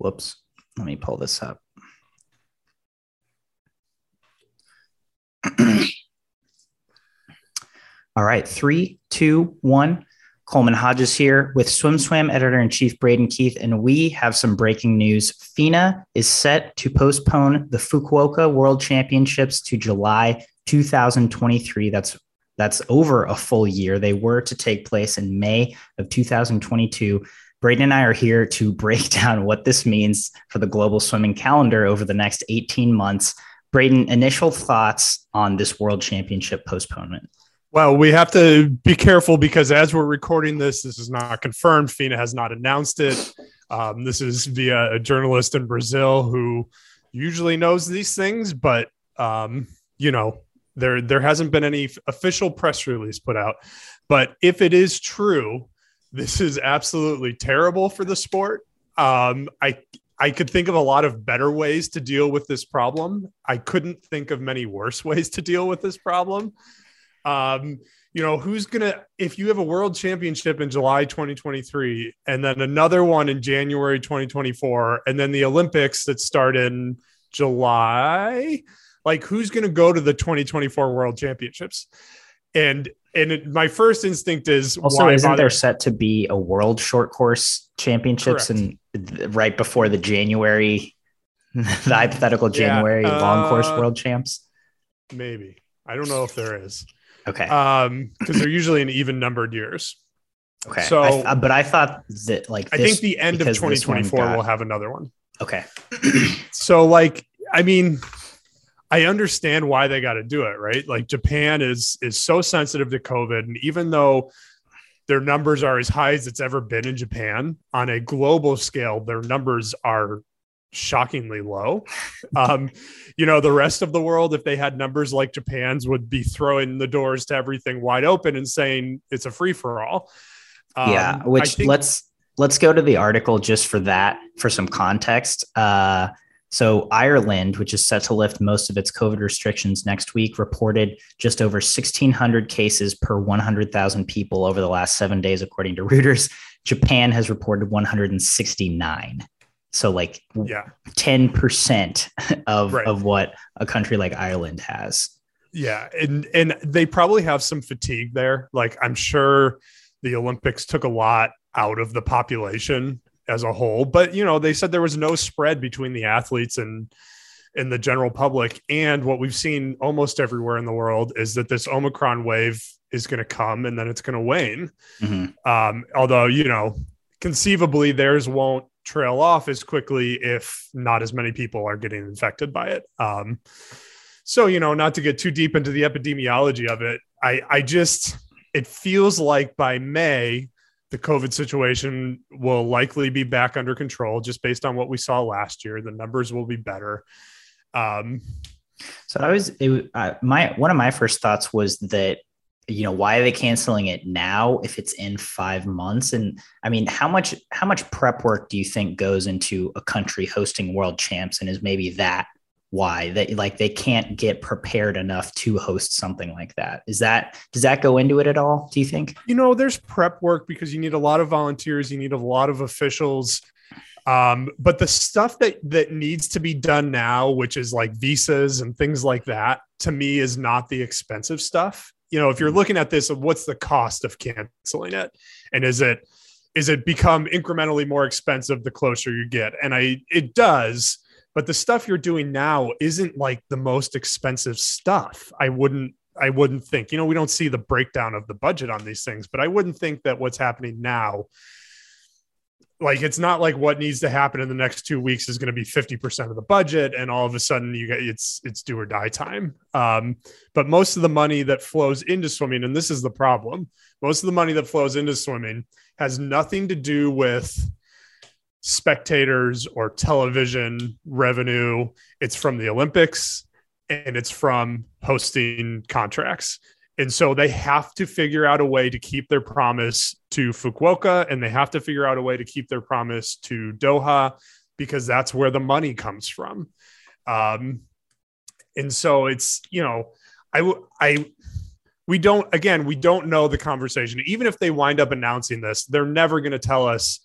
Whoops. Let me pull this up. All right, three, two, one. Coleman Hodges here with SwimSwam editor in chief Braden Keith, and we have some breaking news. FINA is set to postpone the Fukuoka World Championships to July 2023. That's that's over a full year. They were to take place in May of 2022. Braden and I are here to break down what this means for the global swimming calendar over the next 18 months. Braden, initial thoughts on this World Championship postponement? Well, we have to be careful because as we're recording this, this is not confirmed. FINA has not announced it. Um, this is via a journalist in Brazil who usually knows these things, but um, you know, there there hasn't been any official press release put out. But if it is true, this is absolutely terrible for the sport. Um, I I could think of a lot of better ways to deal with this problem. I couldn't think of many worse ways to deal with this problem. Um, you know, who's gonna if you have a world championship in July 2023 and then another one in January 2024, and then the Olympics that start in July, like who's gonna go to the 2024 world championships? And and it, my first instinct is also isn't bother? there set to be a world short course championships and right before the January the hypothetical January yeah, uh, long course uh, world champs? Maybe. I don't know if there is. Okay. Um, because they're usually in even numbered years. Okay. So, I, but I thought that like this, I think the end of 2024 got... will have another one. Okay. so like, I mean, I understand why they got to do it, right? Like Japan is is so sensitive to COVID, and even though their numbers are as high as it's ever been in Japan on a global scale, their numbers are shockingly low. Um, you know, the rest of the world, if they had numbers like Japan's, would be throwing the doors to everything wide open and saying it's a free for all. Um, yeah, which think- let's let's go to the article just for that for some context. Uh, so Ireland, which is set to lift most of its COVID restrictions next week, reported just over 1,600 cases per 100,000 people over the last seven days, according to Reuters. Japan has reported 169. So like yeah, 10% of, right. of what a country like Ireland has. Yeah. And and they probably have some fatigue there. Like I'm sure the Olympics took a lot out of the population as a whole. But you know, they said there was no spread between the athletes and and the general public. And what we've seen almost everywhere in the world is that this Omicron wave is going to come and then it's going to wane. Mm-hmm. Um, although, you know, conceivably theirs won't trail off as quickly if not as many people are getting infected by it. Um, so, you know, not to get too deep into the epidemiology of it, I, I just, it feels like by May, the COVID situation will likely be back under control just based on what we saw last year. The numbers will be better. Um, so I was, it, uh, my, one of my first thoughts was that you know why are they canceling it now if it's in five months and i mean how much how much prep work do you think goes into a country hosting world champs and is maybe that why that like they can't get prepared enough to host something like that. Is that does that go into it at all do you think? You know there's prep work because you need a lot of volunteers you need a lot of officials um, but the stuff that that needs to be done now which is like visas and things like that to me is not the expensive stuff. You know, if you're looking at this, what's the cost of canceling it, and is it is it become incrementally more expensive the closer you get? And I it does, but the stuff you're doing now isn't like the most expensive stuff. I wouldn't I wouldn't think. You know, we don't see the breakdown of the budget on these things, but I wouldn't think that what's happening now like it's not like what needs to happen in the next two weeks is going to be 50% of the budget and all of a sudden you get it's it's do or die time um, but most of the money that flows into swimming and this is the problem most of the money that flows into swimming has nothing to do with spectators or television revenue it's from the olympics and it's from hosting contracts and so they have to figure out a way to keep their promise to Fukuoka and they have to figure out a way to keep their promise to Doha because that's where the money comes from. Um, and so it's, you know, I, I, we don't, again, we don't know the conversation. Even if they wind up announcing this, they're never going to tell us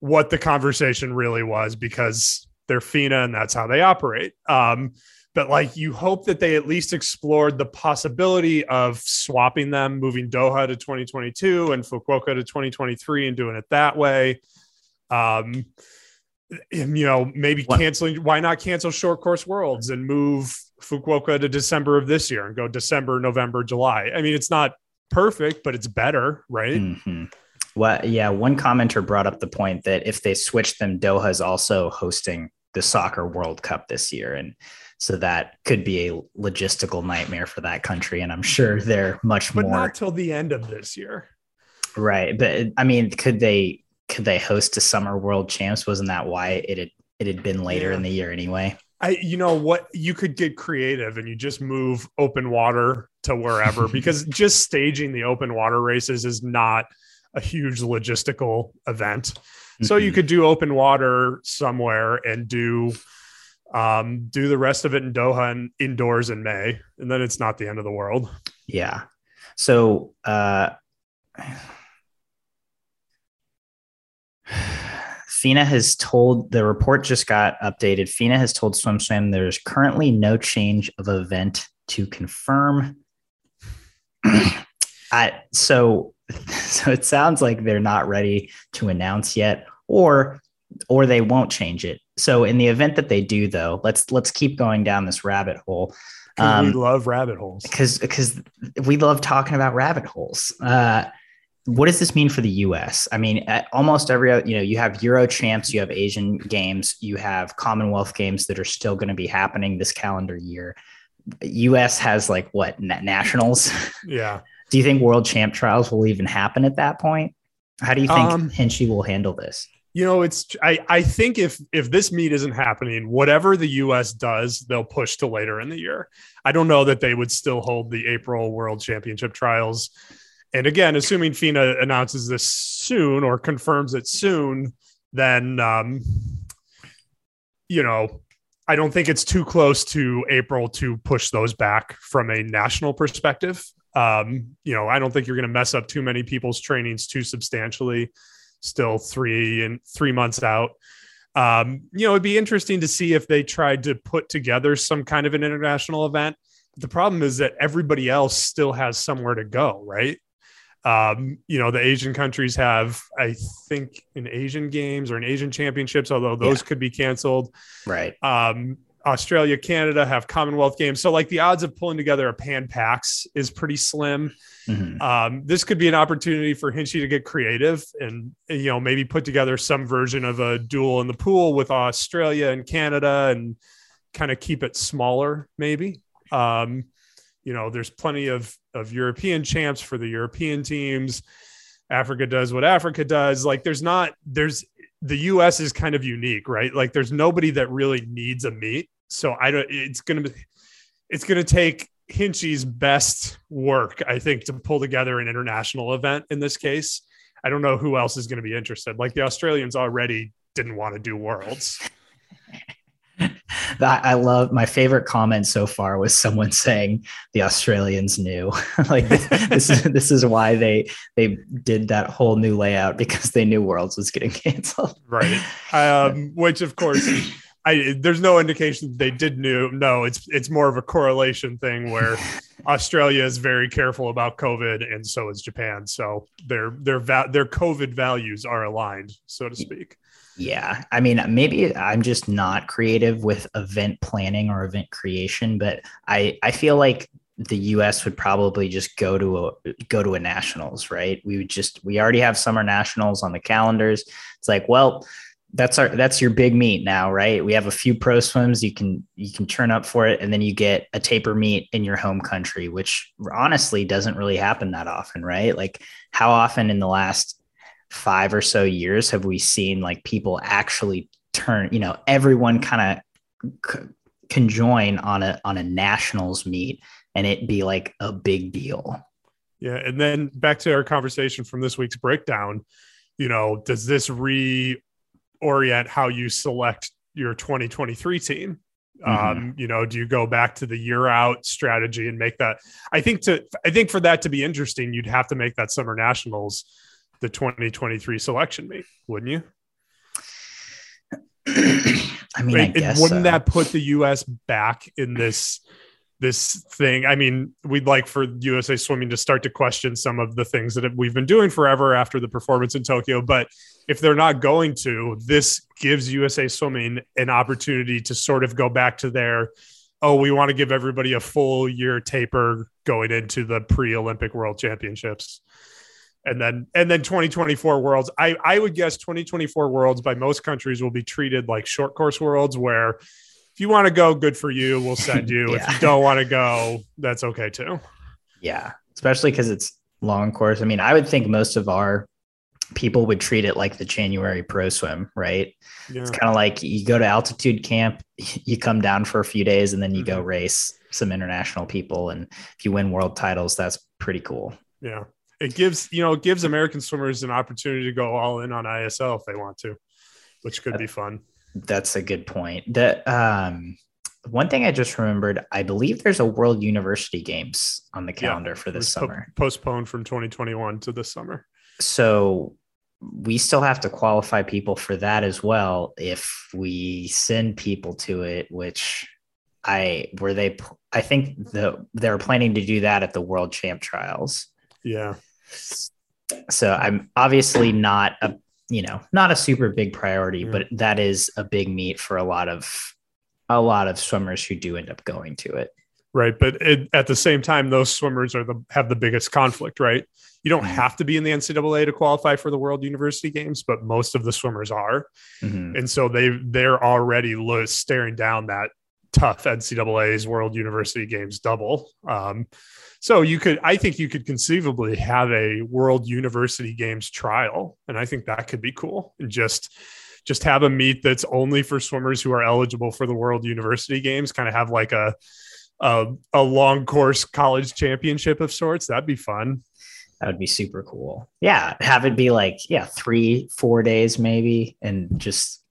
what the conversation really was because they're FINA and that's how they operate. Um, but like you hope that they at least explored the possibility of swapping them, moving Doha to 2022 and Fukuoka to 2023 and doing it that way. Um, and, you know, maybe what? canceling. Why not cancel short course worlds and move Fukuoka to December of this year and go December, November, July? I mean, it's not perfect, but it's better, right? Mm-hmm. Well, yeah. One commenter brought up the point that if they switch them, Doha is also hosting the soccer World Cup this year, and so that could be a logistical nightmare for that country. And I'm sure they're much but more. But not till the end of this year. Right. But I mean, could they could they host a summer world champs? Wasn't that why it had it had been later yeah. in the year anyway? I you know what you could get creative and you just move open water to wherever because just staging the open water races is not a huge logistical event. So mm-hmm. you could do open water somewhere and do um, do the rest of it in Doha and indoors in May, and then it's not the end of the world. Yeah. So, uh, FINA has told the report just got updated. FINA has told SwimSwam there's currently no change of event to confirm. I, so, so it sounds like they're not ready to announce yet, or or they won't change it. So in the event that they do, though, let's let's keep going down this rabbit hole. Um, we love rabbit holes because because we love talking about rabbit holes. Uh, what does this mean for the U.S.? I mean, almost every you know, you have Euro champs, you have Asian games, you have Commonwealth games that are still going to be happening this calendar year. U.S. has like what nationals? Yeah. do you think World Champ trials will even happen at that point? How do you think um, Hinchey will handle this? you know it's I, I think if if this meet isn't happening whatever the us does they'll push to later in the year i don't know that they would still hold the april world championship trials and again assuming fina announces this soon or confirms it soon then um you know i don't think it's too close to april to push those back from a national perspective um you know i don't think you're going to mess up too many people's trainings too substantially still three and three months out. Um, you know, it'd be interesting to see if they tried to put together some kind of an international event. The problem is that everybody else still has somewhere to go, right? Um, you know, the Asian countries have, I think, an Asian games or an Asian championships, although those yeah. could be canceled. Right. Um, Australia, Canada have Commonwealth games. So, like, the odds of pulling together a Pan Pacs is pretty slim. Mm-hmm. Um, this could be an opportunity for Hinchey to get creative and, you know, maybe put together some version of a duel in the pool with Australia and Canada and kind of keep it smaller, maybe. Um, you know, there's plenty of, of European champs for the European teams. Africa does what Africa does. Like, there's not, there's, the US is kind of unique, right? Like, there's nobody that really needs a meet. So I don't, it's going to be, it's going to take Hinchey's best work, I think, to pull together an international event in this case. I don't know who else is going to be interested. Like the Australians already didn't want to do worlds. I love my favorite comment so far was someone saying the Australians knew like this, is this is why they they did that whole new layout because they knew Worlds was getting canceled. Right. Um, which of course I there's no indication they did know. No, it's it's more of a correlation thing where Australia is very careful about COVID, and so is Japan. So their their va- their COVID values are aligned, so to speak. Yeah, I mean, maybe I'm just not creative with event planning or event creation, but I I feel like the US would probably just go to a go to a nationals, right? We would just we already have summer nationals on the calendars. It's like, well, that's our that's your big meet now, right? We have a few pro swims you can you can turn up for it, and then you get a taper meet in your home country, which honestly doesn't really happen that often, right? Like how often in the last five or so years have we seen like people actually turn, you know, everyone kind of c- can join on a on a nationals meet and it be like a big deal. Yeah, and then back to our conversation from this week's breakdown, you know, does this reorient how you select your 2023 team. Mm-hmm. Um, you know, do you go back to the year out strategy and make that? I think to I think for that to be interesting, you'd have to make that summer nationals the 2023 selection meet, wouldn't you? I mean, I guess wouldn't so. that put the U.S. back in this this thing? I mean, we'd like for USA Swimming to start to question some of the things that we've been doing forever after the performance in Tokyo. But if they're not going to, this gives USA Swimming an opportunity to sort of go back to their oh, we want to give everybody a full year taper going into the pre-Olympic World Championships. And then and then 2024 Worlds. I I would guess 2024 Worlds by most countries will be treated like short course worlds where if you want to go, good for you. We'll send you. Yeah. If you don't want to go, that's okay too. Yeah, especially because it's long course. I mean, I would think most of our people would treat it like the January pro swim, right? Yeah. It's kind of like you go to altitude camp, you come down for a few days, and then you go Mhm. race some international people. And if you win world titles, that's pretty cool. Yeah. It gives, you know, it gives American swimmers an opportunity to go all in on ISL if they want to, which could be fun. That's a good point. The um, one thing I just remembered, I believe there's a World University Games on the Yeah, calendar for this was po- summer. postponed from 2021 to this summer. so we still have to qualify people for that as well if we send people to it which i were they i think the they're planning to do that at the world champ trials Yeah. So i'm obviously not a you know not a super big priority Yeah. but that is a big meet for a lot of a lot of swimmers who do end up going to it Right. But it, at the same time, those swimmers are the have the biggest conflict, right? You don't Mhm. have to be in the NCAA to qualify for the World University Games, but most of the swimmers are. Mhm. And so they they're already staring down that tough NCAA's World University Games double. Um, so you could, I think you could conceivably have a World University Games trial, and I think that could be cool. And just just have a meet that's only for swimmers who are eligible for the World University Games. Kind of have like a a, a long course college championship of sorts. That'd be fun. That would be super cool. Yeah, have it be like yeah, three, four days maybe, and just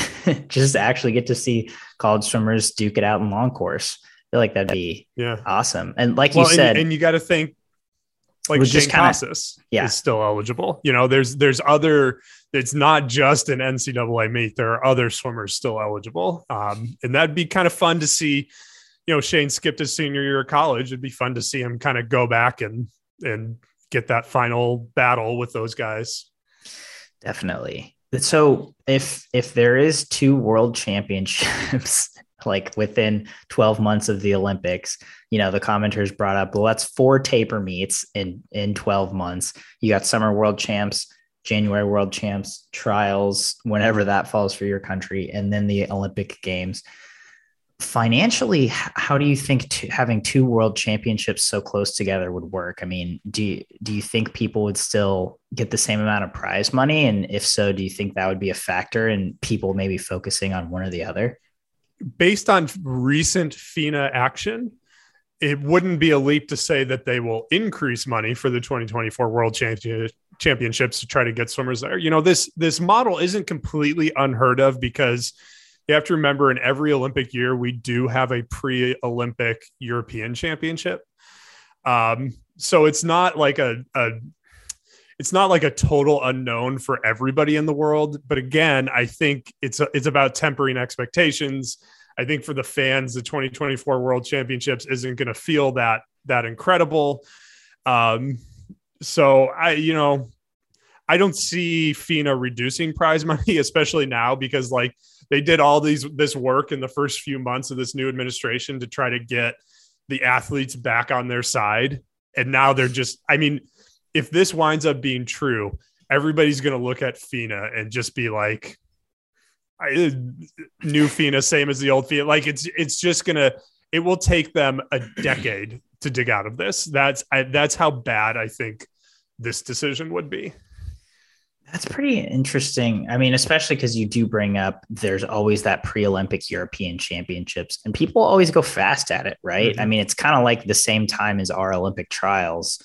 just actually get to see college swimmers duke it out in long course. I feel like that'd be Yeah. awesome. And like well, you said, and, and you got to think like Shane kinda- Casas yeah. is still eligible. You know, there's there's other. It's not just an NCAA meet. There are other swimmers still eligible, um, and that'd be kind of fun to see. You know, Shane skipped his senior year of college. It'd be fun to see him kind of go back and and get that final battle with those guys. definitely. So if if there is two world championships like within 12 months of the Olympics, you know, the commenters brought up, well, that's four taper meets in in 12 months. You got summer world champs, January world champs, trials, whenever that falls for your country, and then the Olympic games. Financially, how do you think having two world championships so close together would work? I mean, do you, do you think people would still get the same amount of prize money? And if so, do you think that would be a factor in people maybe focusing on one or the other? based on recent FINA action, it wouldn't be a leap to say that they will increase money for the 2024 World Champion, Championships to try to get swimmers there. You know, this this model isn't completely unheard of because you have to remember in every Olympic year we do have a pre-Olympic European Championship. Um, so it's not like a, a it's not like a total unknown for everybody in the world. But again, I think it's it's about tempering expectations. I think for the fans, the 2024 World Championships isn't going to feel that that incredible. Um, so I, you know, I don't see FINA reducing prize money, especially now because like they did all these this work in the first few months of this new administration to try to get the athletes back on their side, and now they're just. I mean, if this winds up being true, everybody's going to look at FINA and just be like, I, new FINA, same as the old FINA. Like it's it's just gonna it will take them a decade to dig out of this. That's I, that's how bad I think this decision would be. That's pretty interesting. I mean, especially because you do bring up there's always that pre Olympic European Championships, and people always go fast at it, right? Mhm. I mean, it's kind of like the same time as our Olympic trials.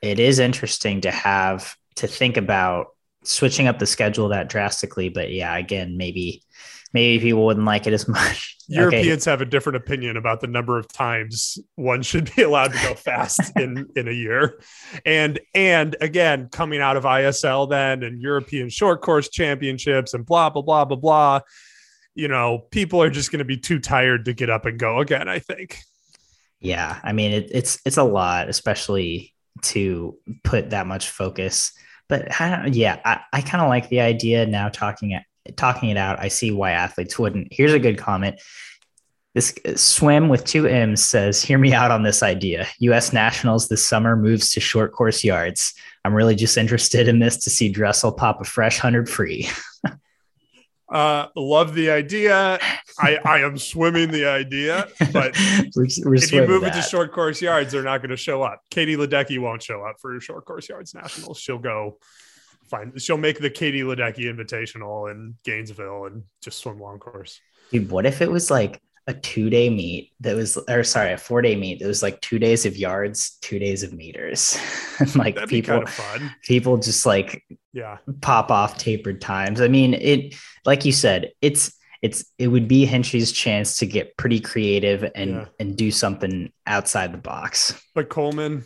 It is interesting to have to think about switching up the schedule that drastically. But yeah, again, maybe maybe people wouldn't like it as much. Europeans okay. have a different opinion about the number of times one should be allowed to go fast in in a year. And and again, coming out of ISL then and European short course championships and blah blah blah blah blah, you know, people are just going to be too tired to get up and go again, I think. Yeah, I mean it, it's it's a lot, especially to put that much focus. But yeah, I, I kind of like the idea now talking talking it out. I see why athletes wouldn't. Here's a good comment. This swim with two M's says, "Hear me out on this idea. U.S. Nationals this summer moves to short course yards. I'm really just interested in this to see Dressel pop a fresh hundred free." uh, love the idea. I, I am swimming the idea, but we're, we're if you move it to short course yards, they're not going to show up. Katie Ledecky won't show up for short course yards nationals. She'll go find. She'll make the Katie Ledecky Invitational in Gainesville and just swim long course. Dude, what if it was like a two day meet that was, or sorry, a four day meet that was like two days of yards, two days of meters. like That'd people, people just like yeah pop off tapered times. I mean, it like you said, it's it's it would be Hinchey's chance to get pretty creative and yeah. and do something outside the box. But Coleman,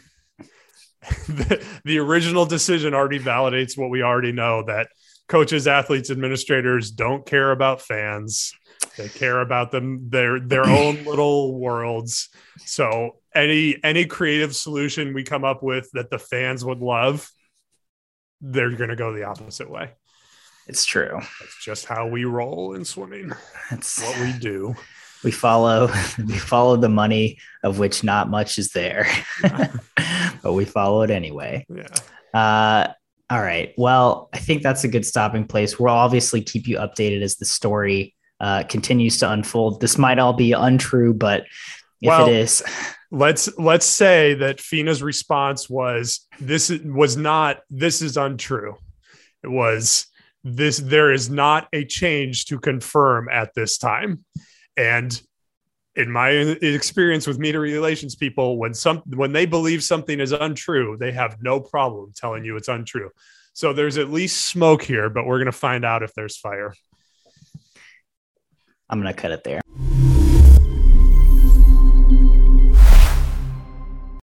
the, the original decision already validates what we already know that coaches, athletes, administrators don't care about fans they care about them their their own little worlds. So any any creative solution we come up with that the fans would love, they're going to go the opposite way. It's true. That's just how we roll in swimming. That's what we do. We follow we follow the money of which not much is there. but we follow it anyway. Yeah. Uh all right. Well, I think that's a good stopping place. We'll obviously keep you updated as the story uh, continues to unfold. This might all be untrue, but if well, it is, let's let's say that FINA's response was this was not this is untrue. It was this there is not a change to confirm at this time, and in my experience with media relations people when some when they believe something is untrue they have no problem telling you it's untrue so there's at least smoke here but we're going to find out if there's fire I'm going to cut it there.